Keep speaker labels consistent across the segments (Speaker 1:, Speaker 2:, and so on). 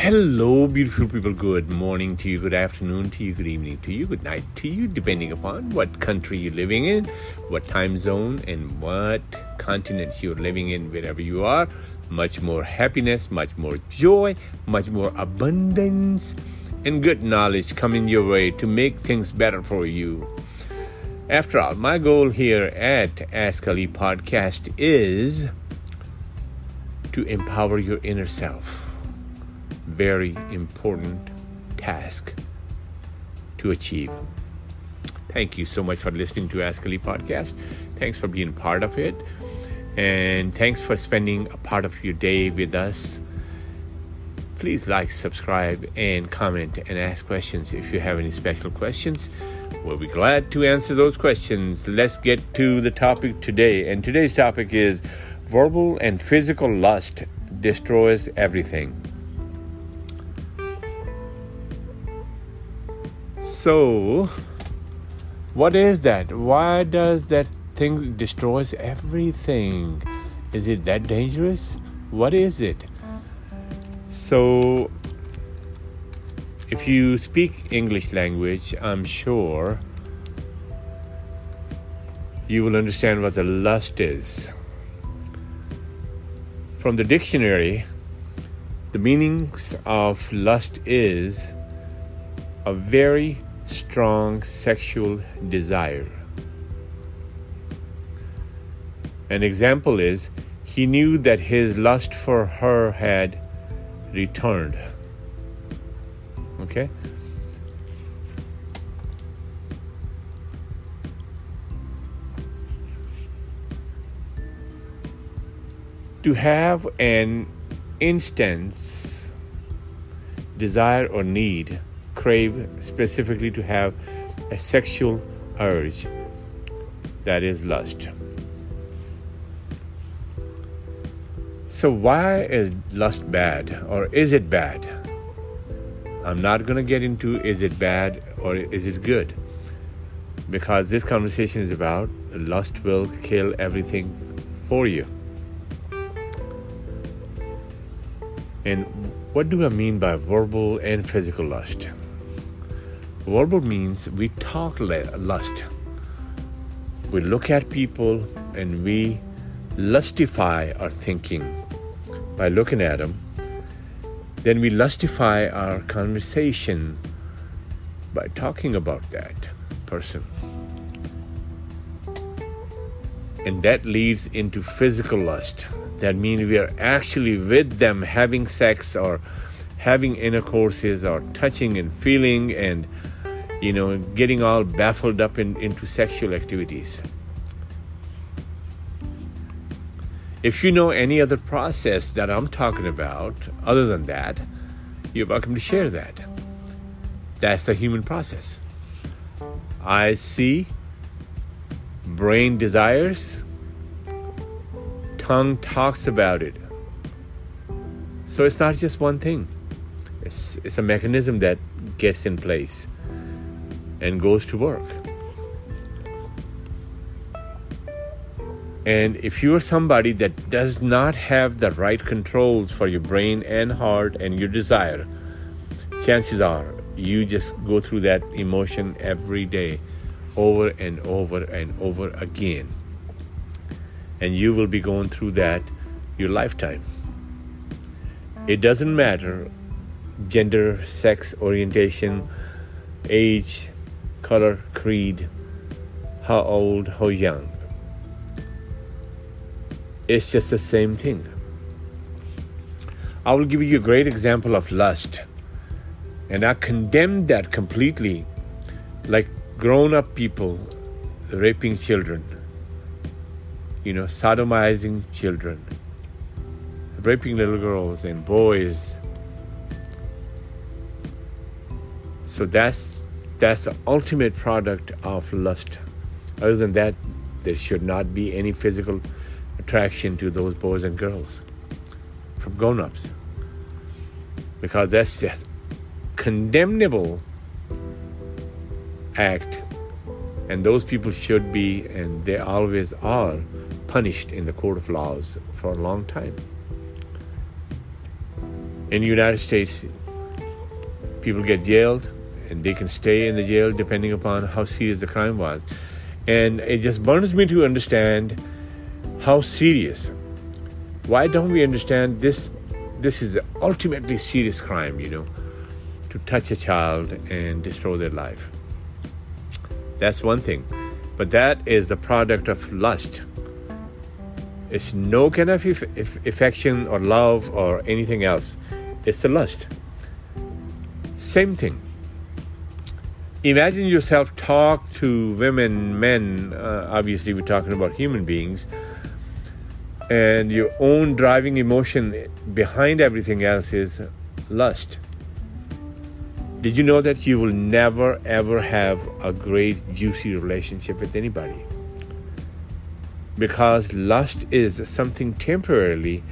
Speaker 1: Hello, beautiful people. Good morning to you, good afternoon to you, good evening to you, good night to you, depending upon what country you're living in, what time zone, and what continent you're living in, wherever you are. Much more happiness, much more joy, much more abundance, and good knowledge coming your way to make things better for you. After all, my goal here at Ask Ali Podcast is to empower your inner self very important task to achieve. Thank you so much for listening to Ask Ali podcast. Thanks for being part of it. And thanks for spending a part of your day with us. Please like, subscribe, and comment and ask questions if you have any special questions. We'll be glad to answer those questions. Let's get to the topic today. And today's topic is verbal and physical lust destroys everything. So, what is that? Why does that thing destroys everything? Is it that dangerous? What is it? So, if you speak English language, I'm sure you will understand what the lust is. From the dictionary, the meanings of lust is a very strong sexual desire. An example is he knew that his lust for her had returned. Okay? To have an instance, desire, or need crave specifically to have a sexual urge that is lust. So, why is lust bad or is it bad? I'm not going to get into is it bad or is it good because this conversation is about lust will kill everything for you. And what do I mean by verbal and physical lust? Verbal means we talk lust. We look at people and we lustify our thinking by looking at them. Then we lustify our conversation by talking about that person. And that leads into physical lust. That means we are actually with them having sex or having intercourses or touching and feeling and you know, getting all baffled up in, into sexual activities. If you know any other process that I'm talking about, other than that, you're welcome to share that. That's the human process. I see, brain desires, tongue talks about it. So it's not just one thing, it's, it's a mechanism that gets in place and goes to work. And if you are somebody that does not have the right controls for your brain and heart and your desire, chances are you just go through that emotion every day, over and over and over again. And you will be going through that your lifetime. It doesn't matter gender, sex, orientation, age, color, creed, how old, how young. It's just the same thing. I will give you a great example of lust. And I condemn that completely, like grown up people raping children, you know, sodomizing children, raping little girls and boys. So that's that's the ultimate product of lust. Other than that, there should not be any physical attraction to those boys and girls from grown ups. Because that's just condemnable act. And those people should be, and they always are, punished in the court of laws for a long time. In the United States, people get jailed and they can stay in the jail depending upon how serious the crime was. And it just burns me to understand how serious. Why don't we understand this? This is ultimately serious crime, you know, to touch a child and destroy their life. That's one thing. But that is the product of lust. It's no kind of affection or love or anything else. It's the lust. Same thing. Imagine yourself talk to women, men, uh, obviously, we're talking about human beings, and your own driving emotion behind everything else is lust. Did you know that you will never ever have a great, juicy relationship with anybody? Because lust is something temporarily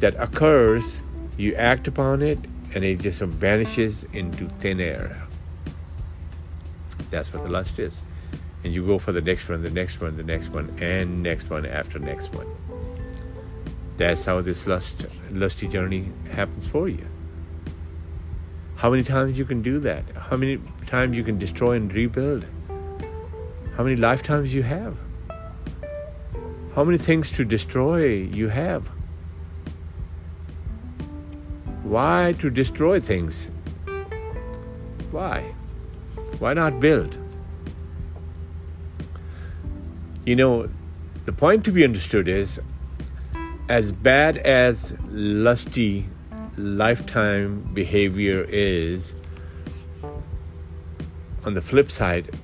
Speaker 1: that occurs, you act upon it, and it just vanishes into thin air. That's what the lust is. And you go for the next one, the next one, the next one, and next one after next one. That's how this lust, lusty journey happens for you. How many times you can do that? How many times you can destroy and rebuild? How many lifetimes you have? How many things to destroy you have? Why to destroy things? Why? Why not build? You know, the point to be understood is as bad as lusty lifetime behavior is, on the flip side,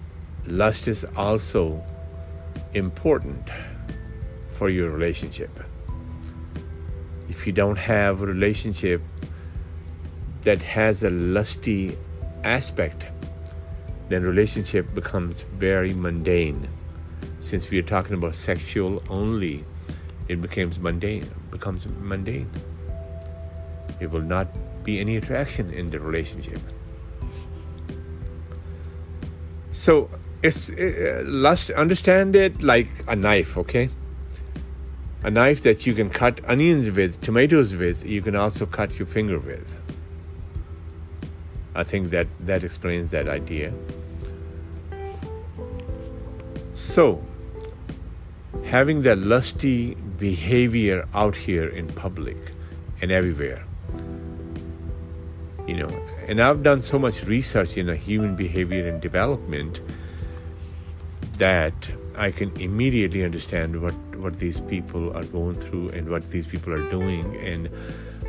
Speaker 1: lust is also important for your relationship. If you don't have a relationship that has a lusty aspect, then relationship becomes very mundane. Since we are talking about sexual only, it becomes mundane. Becomes mundane. It will not be any attraction in the relationship. So it's uh, lust. Understand it like a knife, okay? A knife that you can cut onions with, tomatoes with. You can also cut your finger with. I think that that explains that idea. So, having that lusty behavior out here in public and everywhere, you know, and I've done so much research in human behavior and development that I can immediately understand what, what these people are going through and what these people are doing and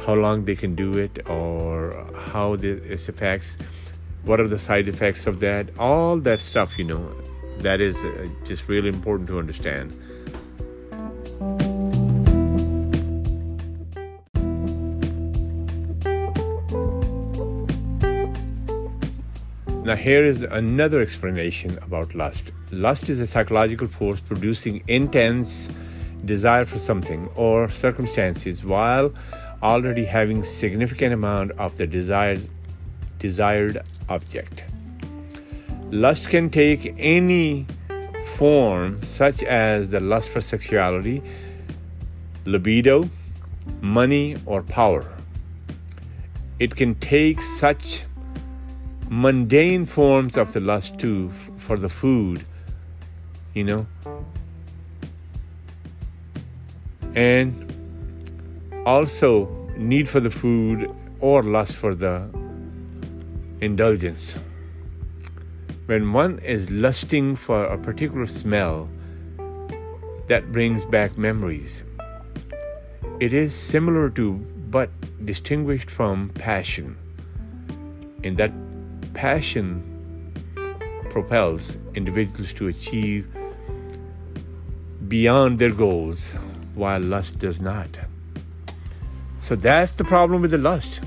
Speaker 1: how long they can do it or how this affects what are the side effects of that all that stuff you know that is uh, just really important to understand Now, here is another explanation about lust. Lust is a psychological force producing intense desire for something or circumstances while already having significant amount of the desired desired object. Lust can take any form such as the lust for sexuality, libido, money or power. It can take such mundane forms of the lust too for the food, you know. And also need for the food or lust for the indulgence. When one is lusting for a particular smell, that brings back memories. It is similar to, but distinguished from, passion. In that passion propels individuals to achieve beyond their goals, while lust does not. So that's the problem with the lust.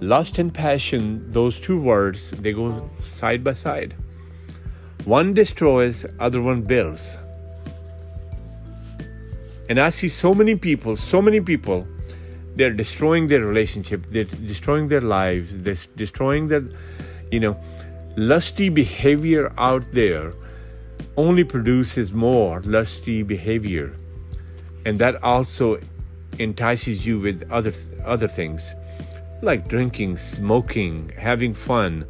Speaker 1: Lust and passion, those two words, they go side by side. One destroys, other one builds. And I see so many people, so many people, they're destroying their relationship, they're destroying their lives, they're destroying their, you know, lusty behavior out there only produces more lusty behavior and that also entices you with other other things like drinking, smoking, having fun.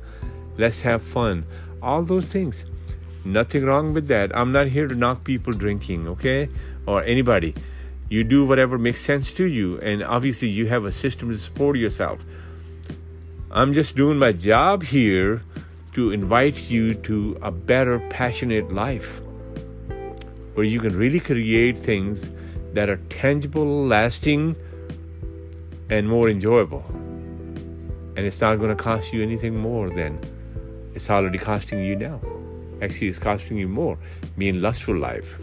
Speaker 1: Let's have fun. All those things. Nothing wrong with that. I'm not here to knock people drinking, okay? Or anybody. You do whatever makes sense to you, and obviously, you have a system to support yourself. I'm just doing my job here to invite you to a better, passionate life where you can really create things that are tangible, lasting, and more enjoyable. And it's not going to cost you anything more than it's already costing you now. Actually, it's costing you more being lustful life.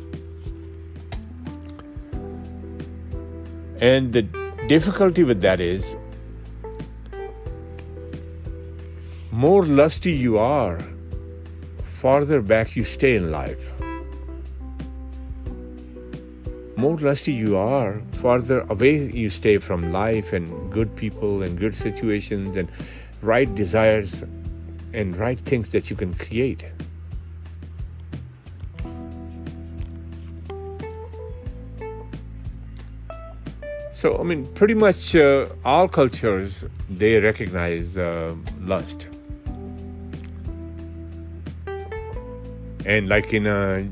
Speaker 1: And the difficulty with that is more lusty you are, farther back you stay in life. More lusty you are, farther away you stay from life and good people and good situations and right desires and right things that you can create. So, I mean, pretty much uh, all cultures they recognize uh, lust, and like in uh,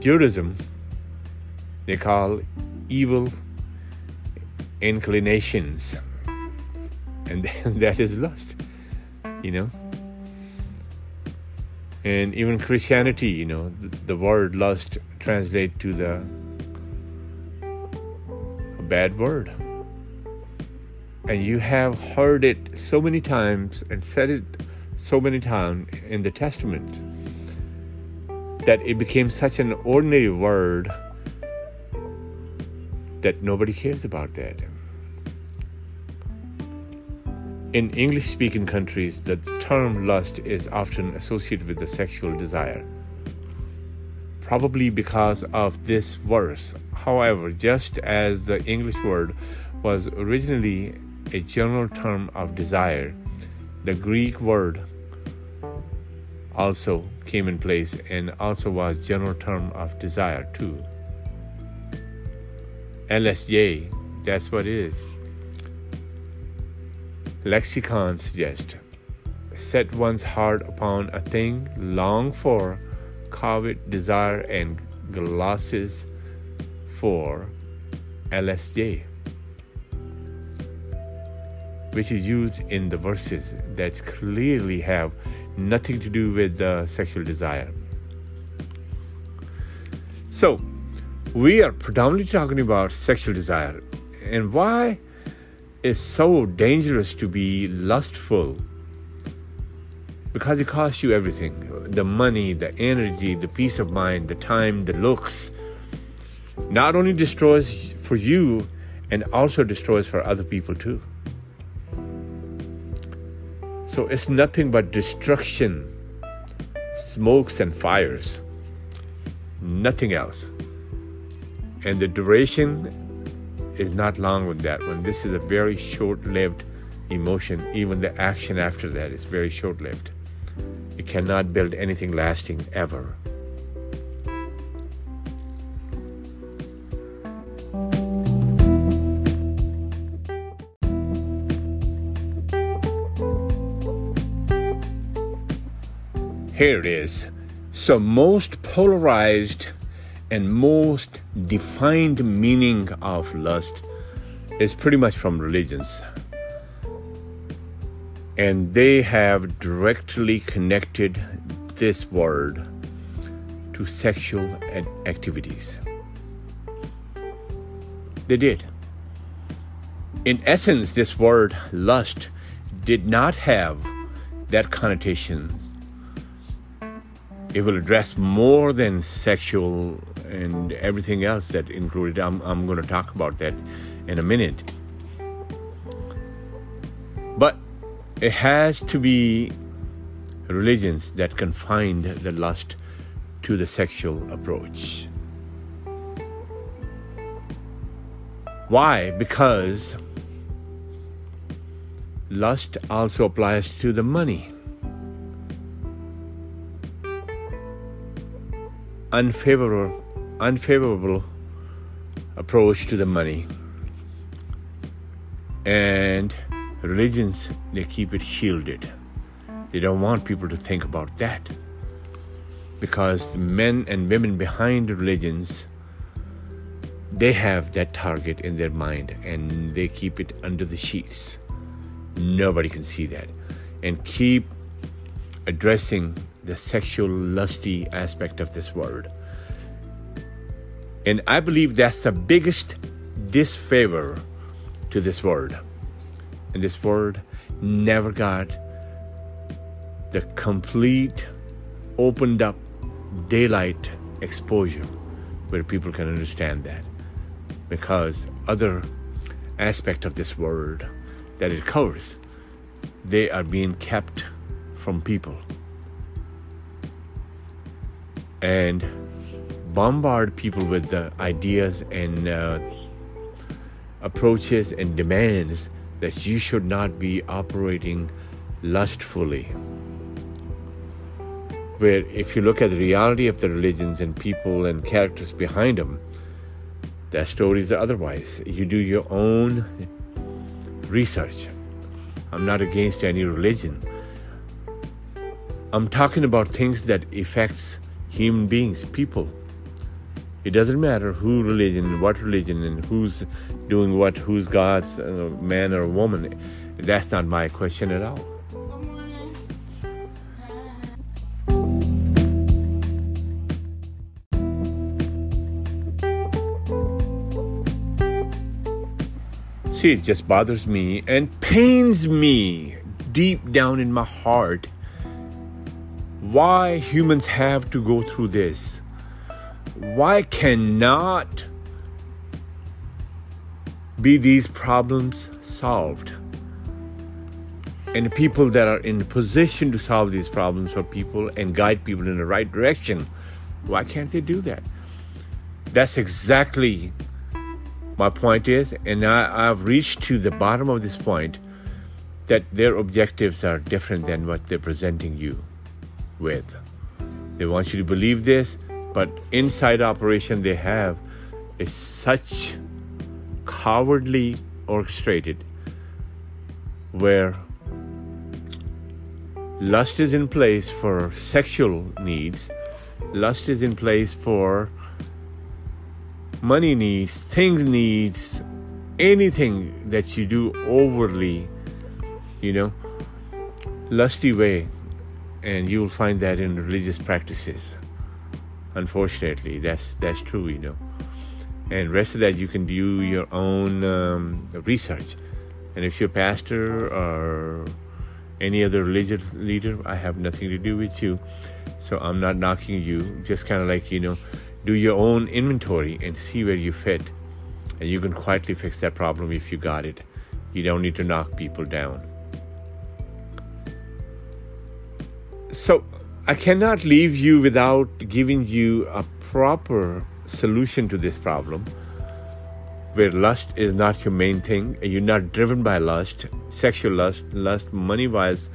Speaker 1: Judaism, they call evil inclinations, and that is lust, you know. And even Christianity, you know, the, the word lust translate to the a bad word. And you have heard it so many times and said it so many times in the Testament that it became such an ordinary word that nobody cares about that. In English speaking countries, the term lust is often associated with the sexual desire probably because of this verse. However, just as the English word was originally a general term of desire, the Greek word also came in place and also was general term of desire too. LSJ, that's what it is. Lexicon suggests set one's heart upon a thing long for covet, desire, and glosses for LSJ, which is used in the verses that clearly have nothing to do with uh, sexual desire. So, we are predominantly talking about sexual desire and why it's so dangerous to be lustful because it costs you everything the money, the energy, the peace of mind, the time, the looks. Not only destroys for you, and also destroys for other people too. So it's nothing but destruction, smokes, and fires. Nothing else. And the duration is not long with that one. This is a very short lived emotion. Even the action after that is very short lived. You cannot build anything lasting ever. Here it is. So, most polarized and most defined meaning of lust is pretty much from religions and they have directly connected this word to sexual activities. They did. In essence, this word lust did not have that connotation. It will address more than sexual and everything else that included. I'm, I'm going to talk about that in a minute. But it has to be religions that confine the lust to the sexual approach. Why? Because lust also applies to the money. Unfavorable, unfavorable approach to the money And religions, they keep it shielded. They don't want people to think about that. Because the men and women behind religions, they have that target in their mind and they keep it under the sheets. Nobody can see that. And keep addressing the sexual lusty aspect of this world. And I believe that's the biggest disfavor to this world. And this world never got the complete, opened up daylight exposure where people can understand that. Because other aspect of this world that it covers, they are being kept from people and bombard people with the ideas and uh, approaches and demands that you should not be operating lustfully. Where, if you look at the reality of the religions and people and characters behind them, their stories are otherwise. You do your own research. I'm not against any religion. I'm talking about things that affects human beings, people. It doesn't matter who religion, what religion, and who's doing what, who's God's uh, man or woman. That's not my question at all. See, it just bothers me and pains me deep down in my heart why humans have to go through this. Why cannot be these problems solved? And people that are in a position to solve these problems for people and guide people in the right direction, why can't they do that? That's exactly my point is, and I, I've reached to the bottom of this point that their objectives are different than what they're presenting you with. They want you to believe this, but inside operation they have is such cowardly orchestrated where lust is in place for sexual needs, lust is in place for money needs, things needs, anything that you do overly, you know, lusty way and you will find that in religious practices. Unfortunately, that's that's true, you know. And rest of that you can do your own um, research. And if you're a pastor or any other religious leader, I have nothing to do with you. So I'm not knocking you. Just kind of like you know, do your own inventory and see where you fit, and you can quietly fix that problem if you got it. You don't need to knock people down. So I cannot leave you without giving you a proper solution to this problem where lust is not your main thing you're not driven by lust, sexual lust, lust, money wise,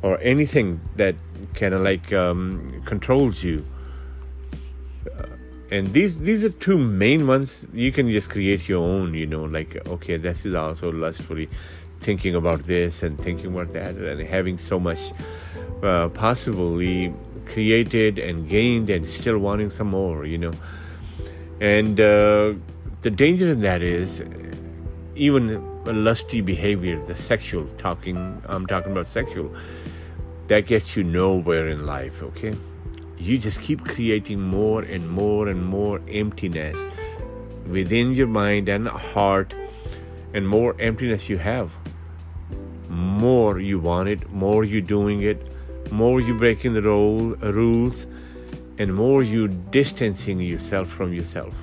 Speaker 1: or anything that kind of like um, controls you. Uh, and these these are two main ones. You can just create your own, you know, like okay, this is also lustfully thinking about this and thinking about that and having so much uh, possibly created and gained and still wanting some more, you know. And uh, the danger in that is even lusty behavior, the sexual talking, I'm talking about sexual, that gets you nowhere in life, okay? You just keep creating more and more and more emptiness within your mind and heart, and more emptiness you have, more you want it, more you're doing it, more you breaking the role, rules, and more you distancing yourself from yourself.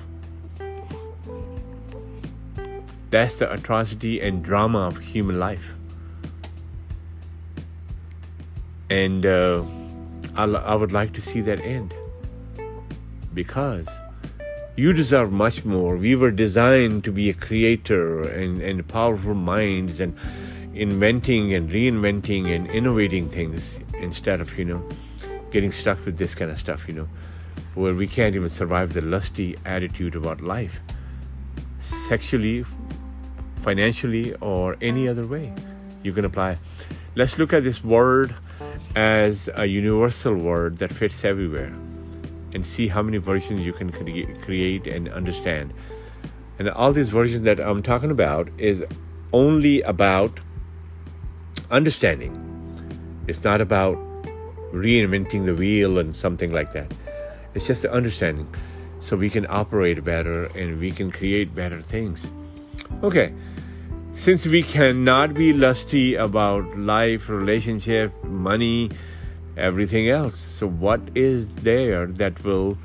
Speaker 1: That's the atrocity and drama of human life. And uh, I, I would like to see that end. Because you deserve much more. We were designed to be a creator and, and powerful minds and inventing and reinventing and innovating things instead of, you know, getting stuck with this kind of stuff, you know, where we can't even survive the lusty attitude about life. Sexually, financially or any other way you can apply. Let's look at this word as a universal word that fits everywhere and see how many versions you can create and understand. And all these versions that I'm talking about is only about understanding. It's not about reinventing the wheel and something like that. It's just the understanding so we can operate better and we can create better things. Okay, since we cannot be lusty about life, relationship, money, everything else, so what is there that will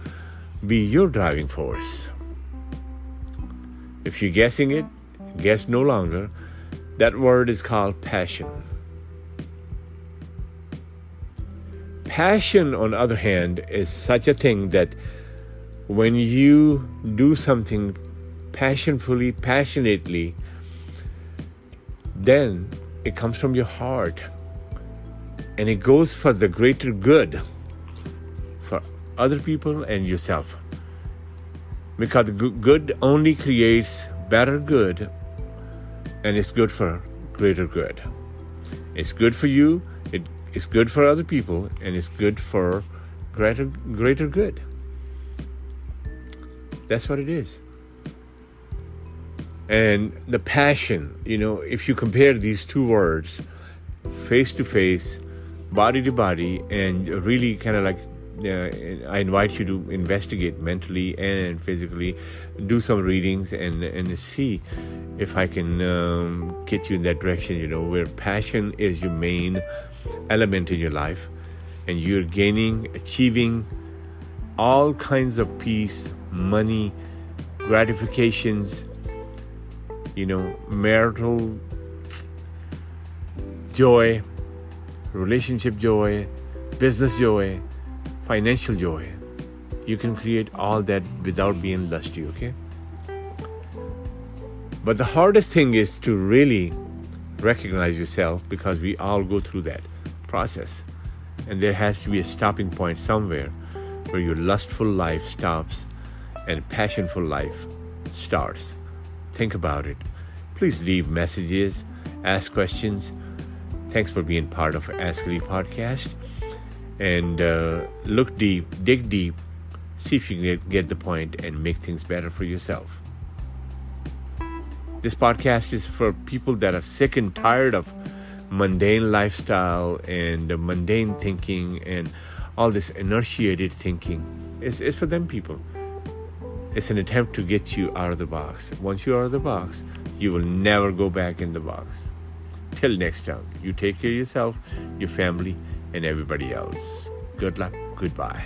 Speaker 1: be your driving force? If you're guessing it, guess no longer. That word is called passion. Passion, on the other hand, is such a thing that when you do something passionfully, passionately, then it comes from your heart and it goes for the greater good for other people and yourself. Because good only creates better good and it's good for greater good. It's good for you, it's good for other people, and it's good for greater, greater good. That's what it is. And the passion, you know, if you compare these two words, face to face, body to body, and really kind of like uh, I invite you to investigate mentally and physically, do some readings and and see if I can um, get you in that direction. You know, where passion is your main element in your life, and you're gaining, achieving all kinds of peace, money, gratifications, you know, marital joy, relationship joy, business joy, financial joy. You can create all that without being lusty, okay? But the hardest thing is to really recognize yourself because we all go through that process. And there has to be a stopping point somewhere where your lustful life stops and passionful life starts. Think about it. Please leave messages, ask questions. Thanks for being part of Ask Ali podcast. And uh, look deep, dig deep, see if you can get the point and make things better for yourself. This podcast is for people that are sick and tired of mundane lifestyle and the mundane thinking and all this inertiated thinking. is, it's for them people. It's an attempt to get you out of the box. Once you're out of the box, you will never go back in the box. Till next time, you take care of yourself, your family, and everybody else. Good luck. Goodbye.